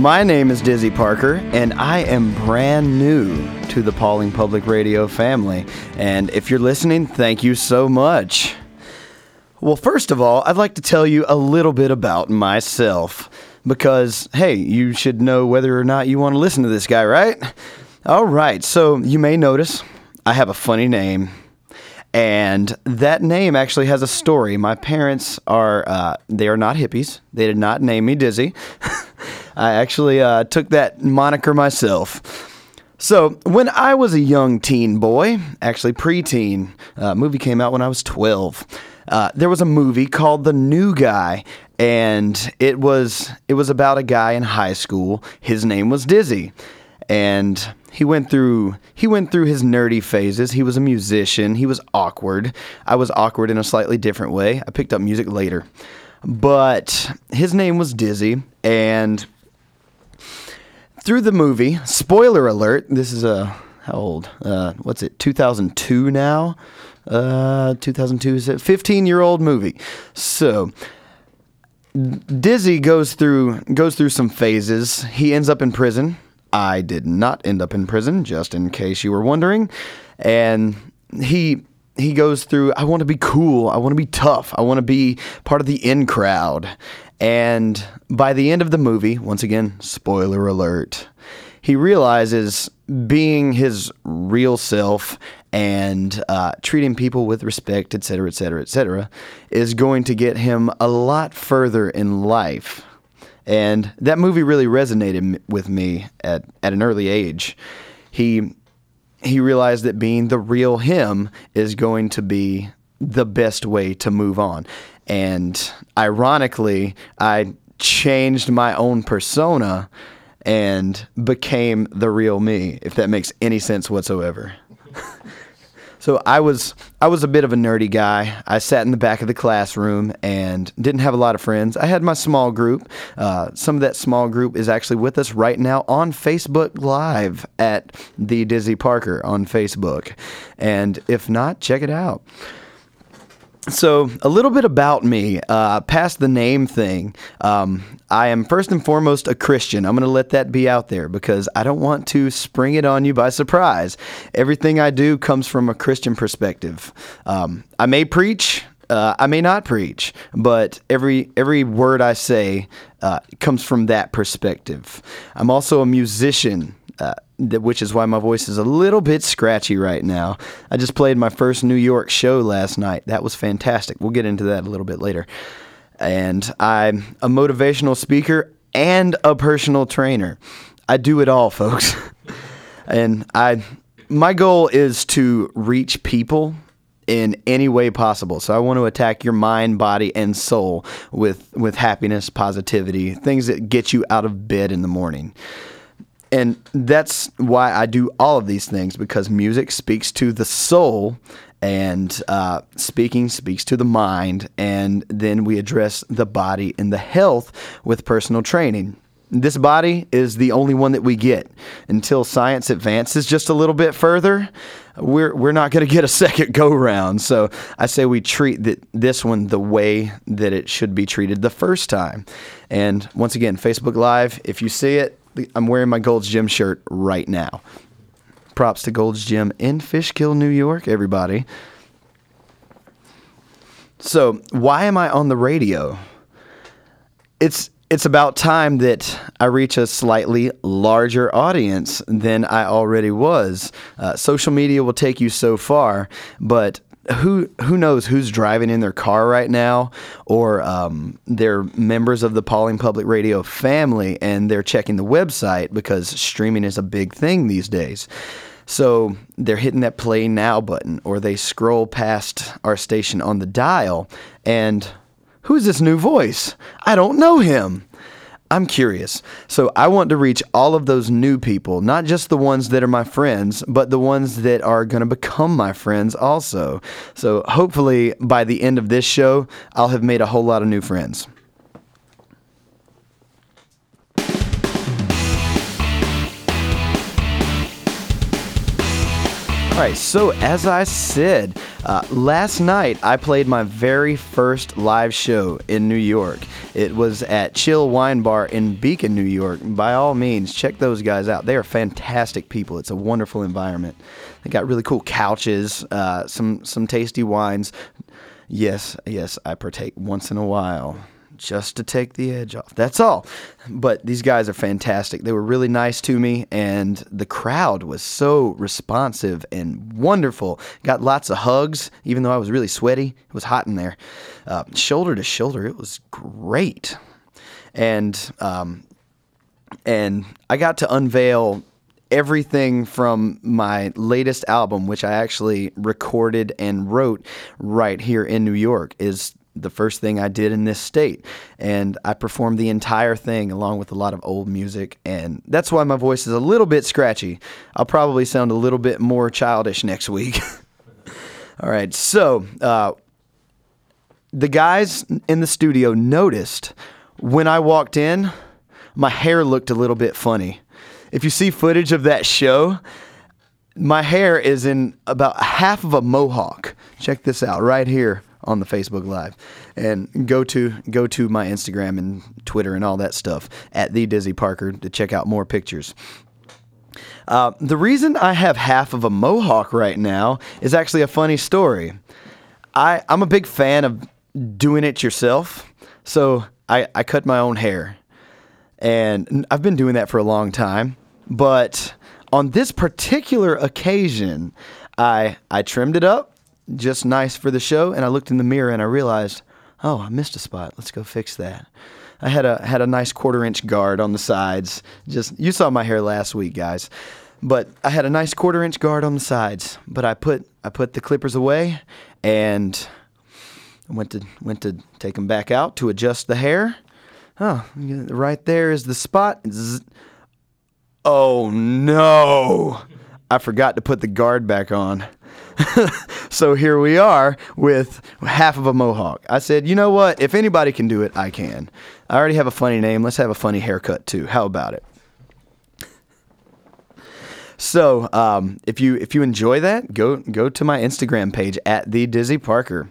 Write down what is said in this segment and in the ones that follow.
My name is Dizzy Parker, and I am brand new to the Pawling Public Radio family. And if you're listening, thank you so much. Well, first of all, I'd like to tell you a little bit about myself. Because, hey, you should know whether or not you want to listen to this guy, right? All right, so you may notice I have a funny name. And that name actually has a story. My parents are, uh, they are not hippies. They did not name me Dizzy. I actually uh, took that moniker myself. So, when I was a young teen boy, actually preteen, uh, movie came out when I was 12. Uh, there was a movie called The New Guy, and it was it was about a guy in high school. His name was Dizzy, and he went through he went through his nerdy phases. He was a musician. He was awkward. I was awkward in a slightly different way. I picked up music later, but his name was Dizzy, and through the movie, spoiler alert, this is a how old? Uh, what's it? 2002 now. Uh, 2002 is it? 15 year old movie. So Dizzy goes through goes through some phases. He ends up in prison. I did not end up in prison, just in case you were wondering. And he he goes through I want to be cool, I want to be tough, I want to be part of the in crowd. And by the end of the movie, once again, spoiler alert, he realizes being his real self and uh, treating people with respect, et cetera, et cetera, et cetera, is going to get him a lot further in life. And that movie really resonated with me at, at an early age. He he realized that being the real him is going to be the best way to move on. And ironically, I changed my own persona and became the real me, if that makes any sense whatsoever. So I was I was a bit of a nerdy guy. I sat in the back of the classroom and didn't have a lot of friends. I had my small group. Uh, some of that small group is actually with us right now on Facebook Live at the Dizzy Parker on Facebook, and if not, check it out. So, a little bit about me, uh, past the name thing. Um, I am first and foremost a Christian. I'm going to let that be out there because I don't want to spring it on you by surprise. Everything I do comes from a Christian perspective. Um, I may preach, uh, I may not preach, but every every word I say uh, comes from that perspective. I'm also a musician. Uh, th- which is why my voice is a little bit scratchy right now. I just played my first New York show last night. That was fantastic. We'll get into that a little bit later. And I'm a motivational speaker and a personal trainer. I do it all, folks. and I my goal is to reach people in any way possible. So I want to attack your mind, body, and soul with with happiness, positivity, things that get you out of bed in the morning. And that's why I do all of these things because music speaks to the soul and uh, speaking speaks to the mind. And then we address the body and the health with personal training. This body is the only one that we get until science advances just a little bit further. We're, we're not going to get a second go round. So I say we treat this one the way that it should be treated the first time. And once again, Facebook Live, if you see it, I'm wearing my Gold's Gym shirt right now. Props to Gold's Gym in Fishkill, New York, everybody. So, why am I on the radio? It's it's about time that I reach a slightly larger audience than I already was. Uh, social media will take you so far, but who who knows who's driving in their car right now, or um, they're members of the Pawling Public Radio family and they're checking the website because streaming is a big thing these days. So they're hitting that play now button, or they scroll past our station on the dial, and who's this new voice? I don't know him. I'm curious. So I want to reach all of those new people, not just the ones that are my friends, but the ones that are going to become my friends also. So hopefully by the end of this show, I'll have made a whole lot of new friends. Right, so as I said, uh, last night I played my very first live show in New York. It was at Chill Wine Bar in Beacon, New York. By all means, check those guys out. They are fantastic people. It's a wonderful environment. They got really cool couches, uh, some some tasty wines. Yes, yes, I partake once in a while just to take the edge off. That's all. But these guys are fantastic. They were really nice to me, and the crowd was so responsive and wonderful. Got lots of hugs, even though I was really sweaty. It was hot in there. Uh, shoulder to shoulder, it was great. And um, and I got to unveil everything from my latest album, which I actually recorded and wrote right here in New York, is the first thing I did in this state. And I performed the entire thing along with a lot of old music. And that's why my voice is a little bit scratchy. I'll probably sound a little bit more childish next week. All right. So, uh, the guys in the studio noticed when I walked in, my hair looked a little bit funny. If you see footage of that show, my hair is in about half of a mohawk. Check this out right here on the Facebook Live, and go to go to my Instagram and Twitter and all that stuff at the Dizzy Parker to check out more pictures. Uh, the reason I have half of a mohawk right now is actually a funny story. I I'm a big fan of doing it yourself, so I I cut my own hair, and I've been doing that for a long time, but on this particular occasion, I I trimmed it up just nice for the show. And I looked in the mirror and I realized, oh, I missed a spot. Let's go fix that. I had a had a nice quarter inch guard on the sides. Just you saw my hair last week, guys. But I had a nice quarter inch guard on the sides. But I put I put the clippers away and went to went to take them back out to adjust the hair. Oh, right there is the spot. Zzz. Oh no! I forgot to put the guard back on. so here we are with half of a mohawk. I said, you know what? If anybody can do it, I can. I already have a funny name. Let's have a funny haircut too. How about it? So um, if you if you enjoy that, go go to my Instagram page at the Dizzy Parker.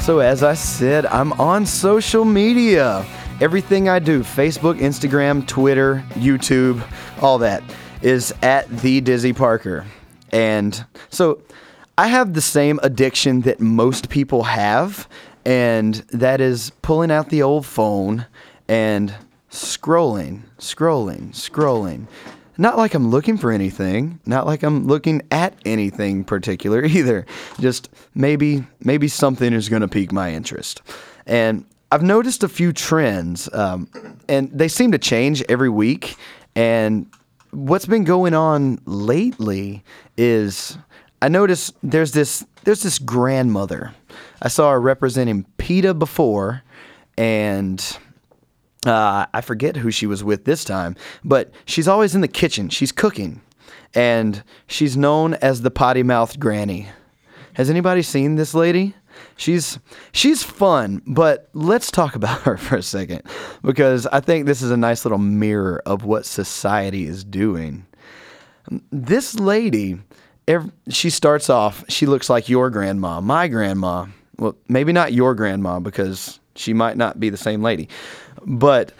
So as I said, I'm on social media. Everything I do Facebook, Instagram, Twitter, YouTube, all that is at the Dizzy Parker. And so I have the same addiction that most people have, and that is pulling out the old phone and scrolling, scrolling, scrolling. Not like I'm looking for anything, not like I'm looking at anything particular either. Just maybe maybe something is going to pique my interest. And I've noticed a few trends, um, and they seem to change every week. And what's been going on lately is I noticed there's this there's this grandmother. I saw her representing PETA before, and uh, I forget who she was with this time, but she's always in the kitchen. She's cooking, and she's known as the potty mouthed granny. Has anybody seen this lady? She's she's fun, but let's talk about her for a second because I think this is a nice little mirror of what society is doing. This lady, she starts off, she looks like your grandma, my grandma. Well, maybe not your grandma because she might not be the same lady. But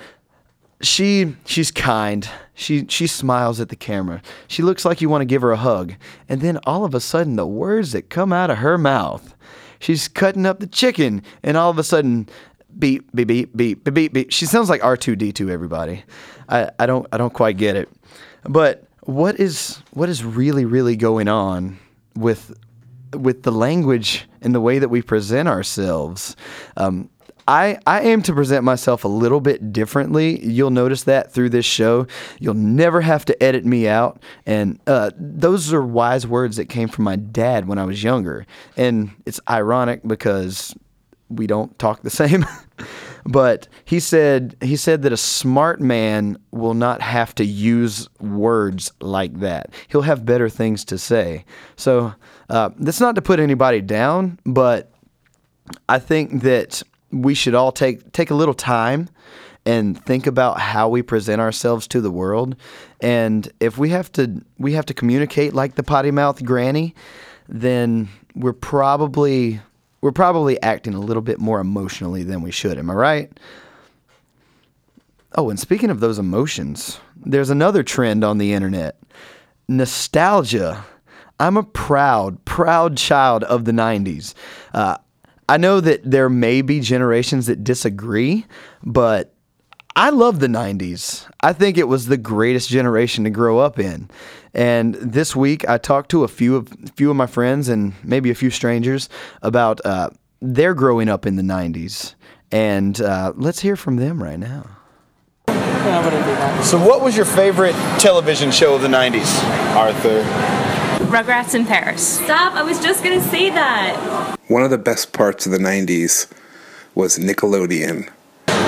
she she's kind. She she smiles at the camera. She looks like you want to give her a hug. And then all of a sudden the words that come out of her mouth she's cutting up the chicken, and all of a sudden, beep, beep, beep, beep, beep, beep, beep. She sounds like R2D2, everybody. I, I don't I don't quite get it. But what is what is really, really going on with with the language and the way that we present ourselves? Um, I, I aim to present myself a little bit differently. You'll notice that through this show. You'll never have to edit me out. And uh, those are wise words that came from my dad when I was younger. And it's ironic because we don't talk the same. but he said he said that a smart man will not have to use words like that. He'll have better things to say. So uh, that's not to put anybody down, but I think that we should all take take a little time and think about how we present ourselves to the world. And if we have to we have to communicate like the potty mouth granny, then we're probably we're probably acting a little bit more emotionally than we should. Am I right? Oh, and speaking of those emotions, there's another trend on the internet nostalgia. I'm a proud, proud child of the 90s. Uh, I know that there may be generations that disagree, but I love the 90s. I think it was the greatest generation to grow up in. And this week, I talked to a few of few of my friends and maybe a few strangers about uh, their growing up in the 90s. And uh, let's hear from them right now. So, what was your favorite television show of the 90s? Arthur. Rugrats in Paris. Stop, I was just gonna say that. One of the best parts of the 90s was Nickelodeon.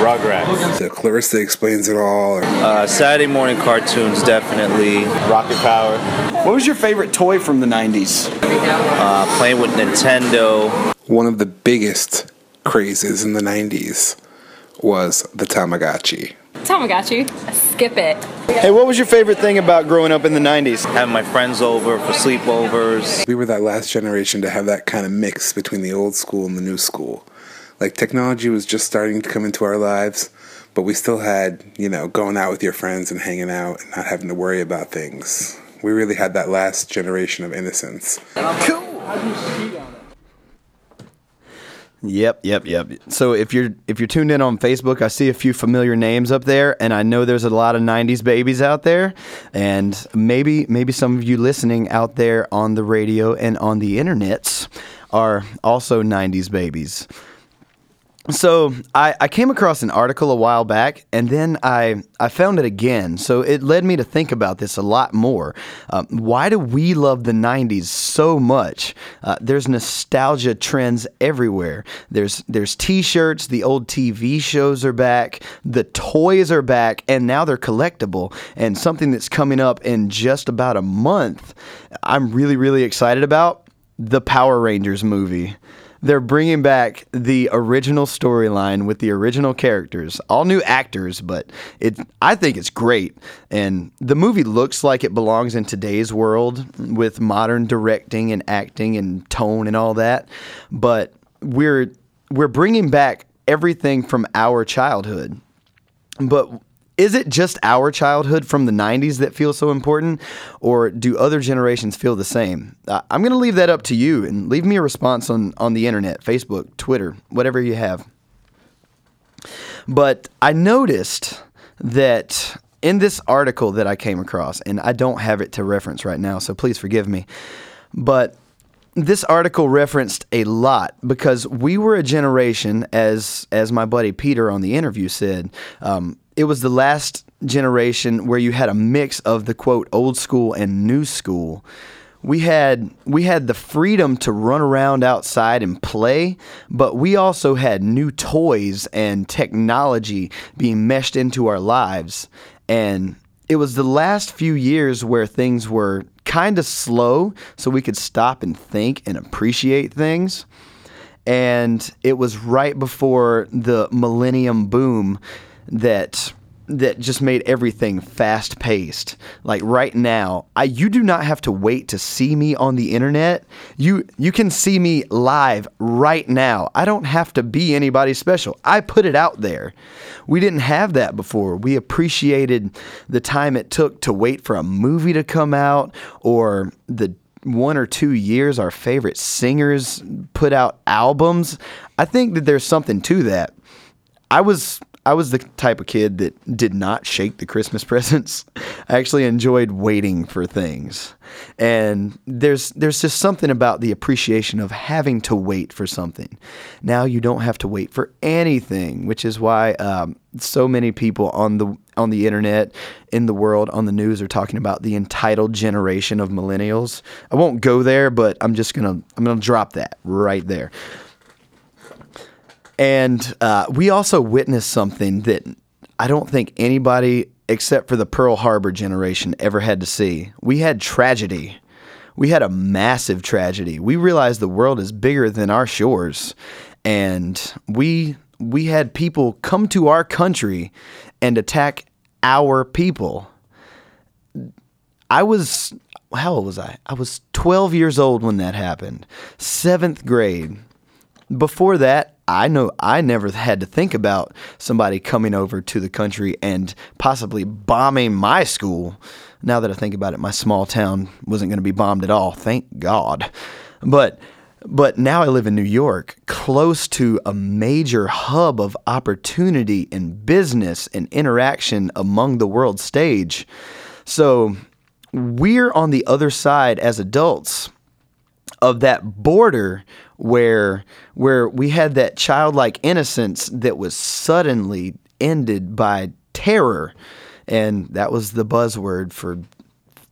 Rugrats. So Clarissa explains it all. Or Uh, Saturday morning cartoons, definitely. Rocket Power. What was your favorite toy from the 90s? Uh, playing with Nintendo. one of the biggest crazes in the 90s was the Tamagotchi. Tamagotchi. Skip it. Hey, what was your favorite thing about growing up in the 90s? Having my friends over for sleepovers. We were that last generation to have that kind of mix between the old school and the new school. Like technology was just starting to come into our lives, but we still had, you know, going out with your friends and hanging out and not having to worry about things. We really had that last generation of innocence. Yep, yep, yep. So if you're if you're tuned in on Facebook, I see a few familiar names up there, and I know there's a lot of '90s babies out there, and maybe maybe some of you listening out there on the radio and on the internets are also '90s babies. So I, I came across an article a while back, and then I I found it again. So it led me to think about this a lot more. Um, why do we love the '90s so much? Uh, there's nostalgia trends everywhere. There's there's T-shirts. The old TV shows are back. The toys are back, and now they're collectible. And something that's coming up in just about a month, I'm really really excited about the Power Rangers movie they're bringing back the original storyline with the original characters, all new actors, but it I think it's great. And the movie looks like it belongs in today's world with modern directing and acting and tone and all that. But we're we're bringing back everything from our childhood. But is it just our childhood from the 90s that feels so important, or do other generations feel the same? Uh, I'm going to leave that up to you and leave me a response on, on the internet, Facebook, Twitter, whatever you have. But I noticed that in this article that I came across, and I don't have it to reference right now, so please forgive me, but this article referenced a lot because we were a generation, as as my buddy Peter on the interview said, um, it was the last generation where you had a mix of the quote old school and new school. We had we had the freedom to run around outside and play, but we also had new toys and technology being meshed into our lives. And it was the last few years where things were kind of slow so we could stop and think and appreciate things. And it was right before the millennium boom that that just made everything fast paced. Like right now, I you do not have to wait to see me on the internet. You you can see me live right now. I don't have to be anybody special. I put it out there. We didn't have that before. We appreciated the time it took to wait for a movie to come out or the one or two years our favorite singers put out albums. I think that there's something to that. I was I was the type of kid that did not shake the Christmas presents. I actually enjoyed waiting for things. And there's there's just something about the appreciation of having to wait for something. Now you don't have to wait for anything, which is why um, so many people on the on the internet, in the world, on the news are talking about the entitled generation of millennials. I won't go there, but I'm just gonna I'm gonna drop that right there. And uh, we also witnessed something that I don't think anybody except for the Pearl Harbor generation ever had to see. We had tragedy. We had a massive tragedy. We realized the world is bigger than our shores. And we we had people come to our country and attack our people. I was how old was I? I was 12 years old when that happened. 7th grade. Before that, I know I never had to think about somebody coming over to the country and possibly bombing my school. Now that I think about it, my small town wasn't going to be bombed at all. Thank God. But but now I live in New York, close to a major hub of opportunity and business and interaction among the world stage. So we're on the other side as adults of that border where where we had that childlike innocence that was suddenly ended by terror. And that was the buzzword for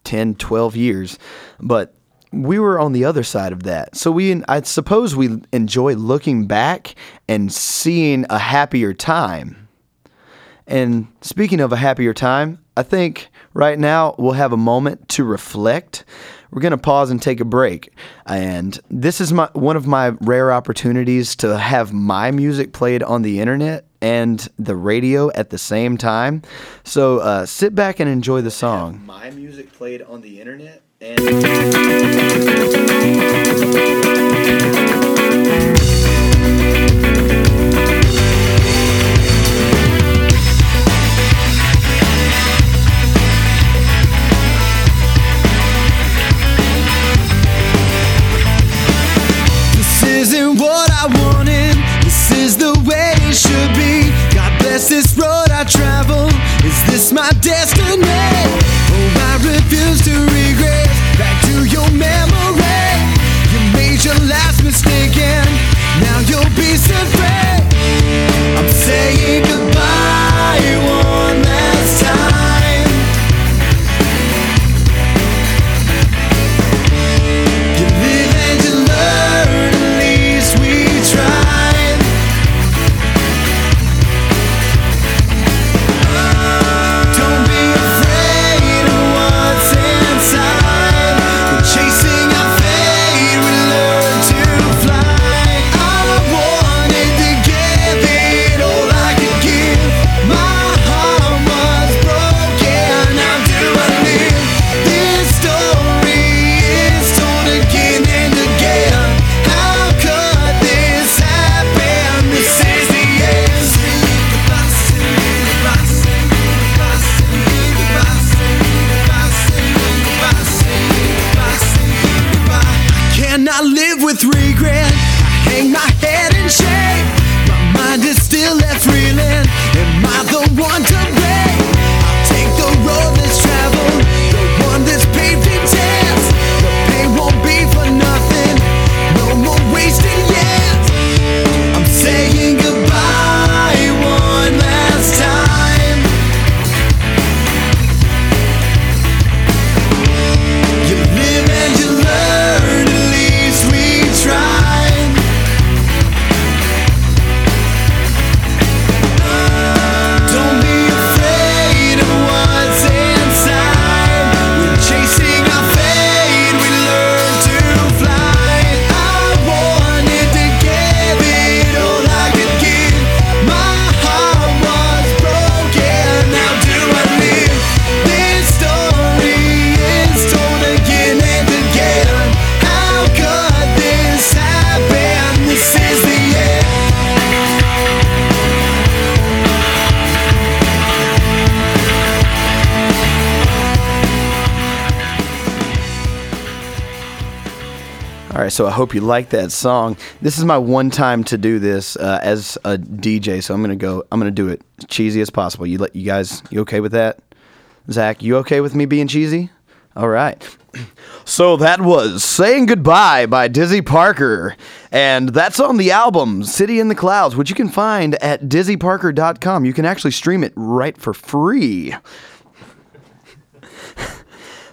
10 12 years. But we were on the other side of that. So we i suppose we enjoy looking back and seeing a happier time. And speaking of a happier time i think right now we'll have a moment to reflect we're going to pause and take a break. And this is my one of my rare opportunities to have my music played on the internet and the radio at the same time. So uh, sit back and enjoy the song. my music played on the internet and. I wanted. This is the way it should be. God bless this road I travel. Is this my destiny? Oh, I refuse to regret. Back to your memory. You made your last mistake and now you'll be set free. I'm saying regret. I hang my head in shame. My mind is still left reeling. Am I the one to blame? I'll take the road so I hope you like that song. This is my one time to do this uh, as a DJ, so I'm gonna go. I'm gonna do it cheesy as possible. You let you guys. You okay with that? Zach, you okay with me being cheesy? All right. So that was Saying Goodbye by Dizzy Parker. And that's on the album City in the Clouds, which you can find at dizzyparker.com. You can actually stream it right for free.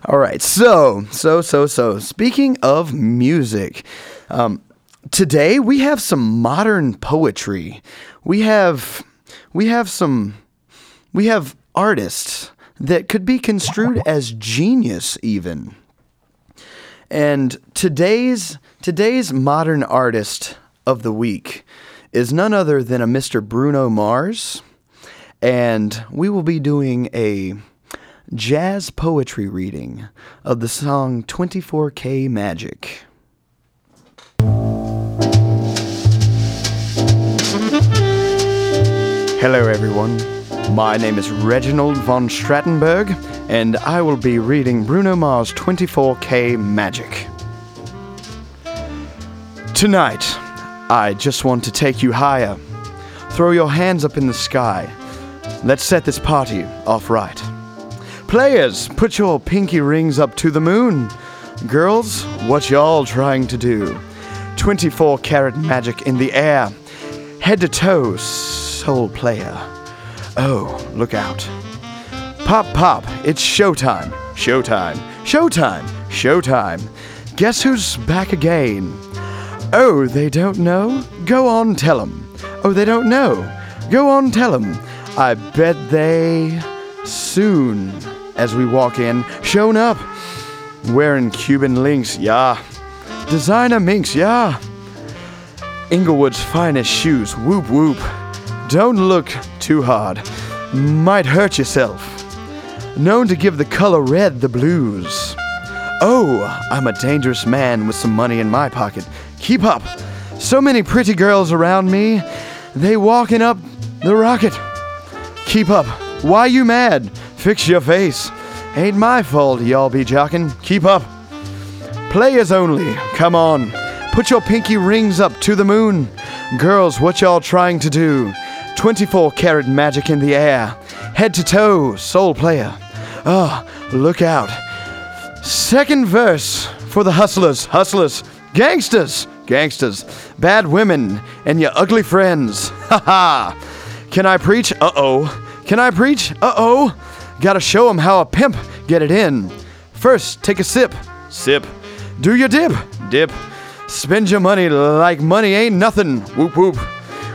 All right. So, so, so, so, speaking of music, um, today we have some modern poetry. We have, we have some, we have artists that could be construed as genius, even. And today's today's modern artist of the week is none other than a Mr. Bruno Mars, and we will be doing a jazz poetry reading of the song 24K Magic. Hello, everyone. My name is Reginald von Strattenberg, and I will be reading Bruno Mars 24K Magic. Tonight, I just want to take you higher. Throw your hands up in the sky. Let's set this party off right. Players, put your pinky rings up to the moon. Girls, what y'all trying to do? 24 karat magic in the air. Head to toe, soul player. Oh, look out. Pop, pop, it's showtime. Showtime. Showtime. Showtime. Guess who's back again? Oh, they don't know? Go on, tell 'em. Oh, they don't know? Go on, tell 'em. I bet they soon as we walk in, shown up. Wearing Cuban links, yeah. Designer minks, yeah. Inglewood's finest shoes, whoop whoop. Don't look too hard, might hurt yourself. Known to give the color red the blues. Oh, I'm a dangerous man with some money in my pocket. Keep up. So many pretty girls around me, they walking up the rocket. Keep up. Why you mad? Fix your face. Ain't my fault y'all be jockin'. Keep up. Players only. Come on. Put your pinky rings up to the moon. Girls, what y'all trying to do? 24 karat magic in the air. Head to toe, soul player. Ah, look out. Second verse for the hustlers, hustlers, gangsters, gangsters, bad women, and your ugly friends. Ha ha. Can I preach? Uh oh. Can I preach? Uh oh. Gotta show 'em how a pimp get it in. First, take a sip. Sip. Do your dip. Dip. Spend your money like money ain't nothing. Whoop whoop.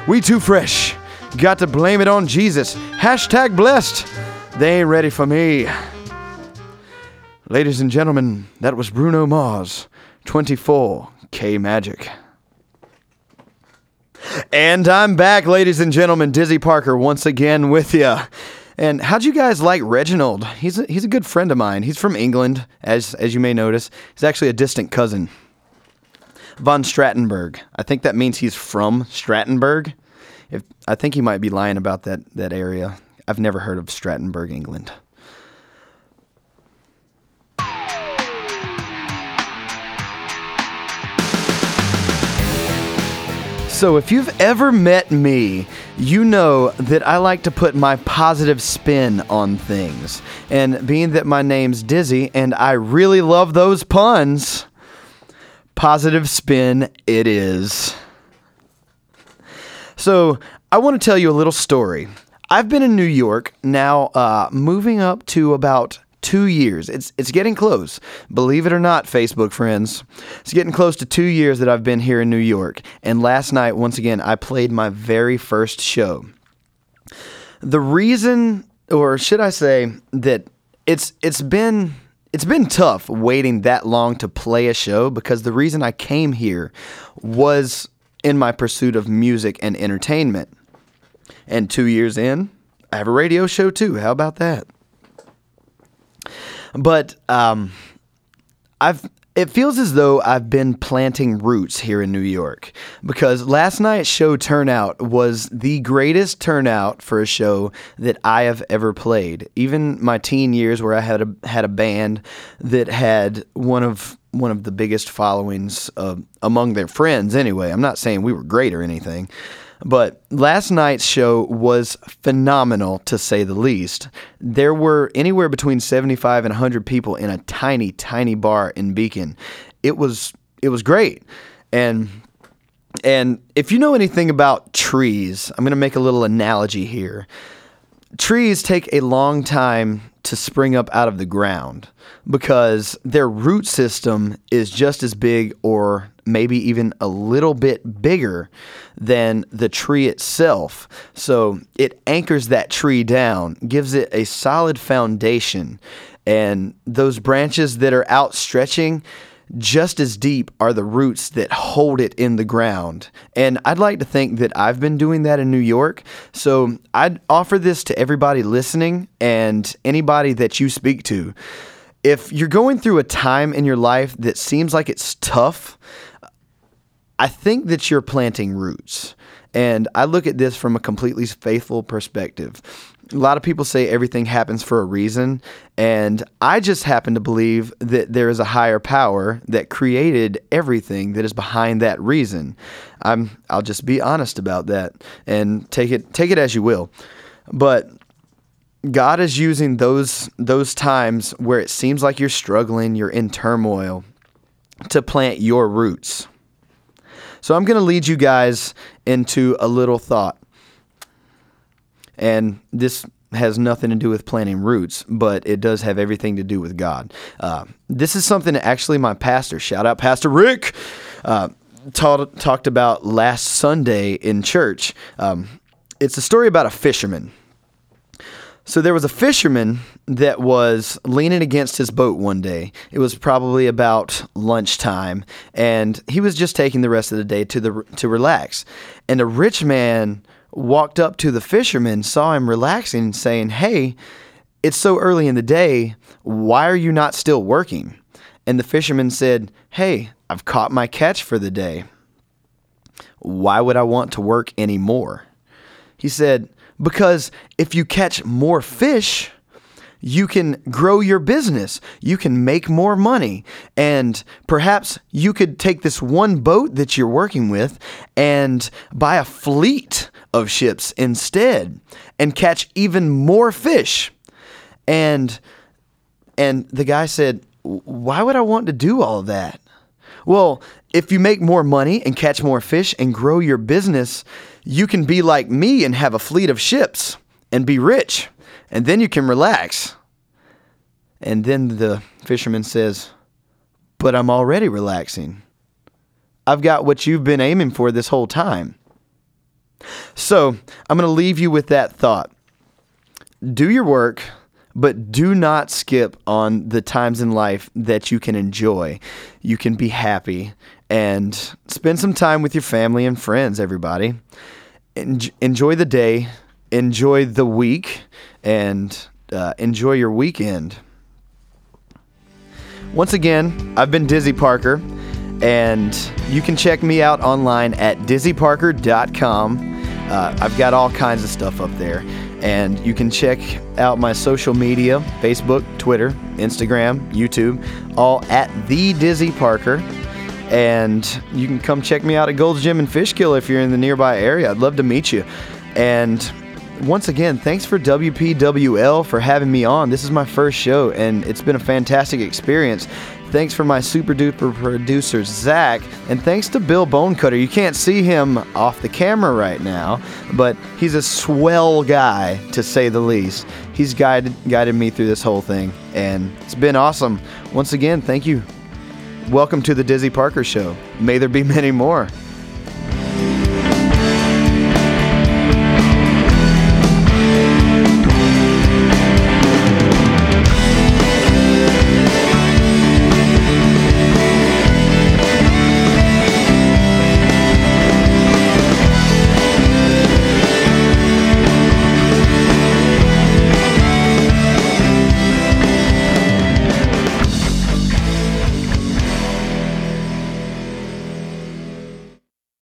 We too fresh. Got to blame it on Jesus. Hashtag blessed. They ain't ready for me. Ladies and gentlemen, that was Bruno Mars, 24K Magic. And I'm back, ladies and gentlemen. Dizzy Parker once again with you. And how'd you guys like Reginald? He's a, he's a good friend of mine. He's from England, as as you may notice. He's actually a distant cousin. Von Strattenberg. I think that means he's from Strattenberg. If I think he might be lying about that that area. I've never heard of Strattenberg, England. So, if you've ever met me, you know that I like to put my positive spin on things. And being that my name's Dizzy and I really love those puns, positive spin it is. So, I want to tell you a little story. I've been in New York now, uh, moving up to about two years. It's it's getting close. Believe it or not, Facebook friends, it's getting close to two years that I've been here in New York. And last night, once again, I played my very first show. The reason, or should I say, that it's it's been it's been tough waiting that long to play a show because the reason I came here was in my pursuit of music and entertainment. And two years in, I have a radio show too. How about that? But um, I've it feels as though I've been planting roots here in New York because last night's show turnout was the greatest turnout for a show that I have ever played. Even my teen years, where I had a had a band that had one of one of the biggest followings uh, among their friends. Anyway, I'm not saying we were great or anything, But last night's show was phenomenal to say the least. There were anywhere between 75 and 100 people in a tiny, tiny bar in Beacon. It was it was great. And and if you know anything about trees, I'm going to make a little analogy here. Trees take a long time to spring up out of the ground because their root system is just as big or maybe even a little bit bigger than the tree itself. So it anchors that tree down, gives it a solid foundation. And those branches that are outstretching, just as deep are the roots that hold it in the ground. And I'd like to think that I've been doing that in New York. So I'd offer this to everybody listening and anybody that you speak to. If you're going through a time in your life that seems like it's tough, I think that you're planting roots. And I look at this from a completely faithful perspective. A lot of people say everything happens for a reason, and I just happen to believe that there is a higher power that created everything that is behind that reason. I'm I'll just be honest about that and take it take it as you will. But God is using those those times where it seems like you're struggling, you're in turmoil to plant your roots. So I'm going to lead you guys into a little thought. And this has nothing to do with planting roots, but it does have everything to do with God. Uh, this is something that actually my pastor, shout out Pastor Rick, uh, taught, talked about last Sunday in church. Um, it's a story about a fisherman. So there was a fisherman that was leaning against his boat one day. It was probably about lunchtime, and he was just taking the rest of the day to the to relax. And a rich man walked up to the fisherman, saw him relaxing, saying, "Hey, it's so early in the day. Why are you not still working?" And the fisherman said, "Hey, I've caught my catch for the day. Why would I want to work anymore?" He said, because if you catch more fish, you can grow your business. You can make more money. And perhaps you could take this one boat that you're working with and buy a fleet of ships instead and catch even more fish. And and the guy said, "Why would I want to do all that?" Well, if you make more money and catch more fish and grow your business, you can be like me and have a fleet of ships and be rich, and then you can relax. And then the fisherman says, But I'm already relaxing. I've got what you've been aiming for this whole time. So I'm going to leave you with that thought. Do your work, but do not skip on the times in life that you can enjoy. You can be happy and spend some time with your family and friends, everybody. En- enjoy the day, enjoy the week, and uh, enjoy your weekend. Once again, I've been Dizzy Parker, and you can check me out online at dizzyparker.com. Uh, I've got all kinds of stuff up there. And you can check out my social media Facebook, Twitter, Instagram, YouTube, all at The Dizzy Parker. And you can come check me out at Gold's Gym and Fishkill if you're in the nearby area. I'd love to meet you. And once again, thanks for WPWL for having me on. This is my first show, and it's been a fantastic experience. Thanks for my super duper producer, Zach, and thanks to Bill Bonecutter. You can't see him off the camera right now, but he's a swell guy, to say the least. He's guided, guided me through this whole thing, and it's been awesome. Once again, thank you. Welcome to the Dizzy Parker Show. May there be many more.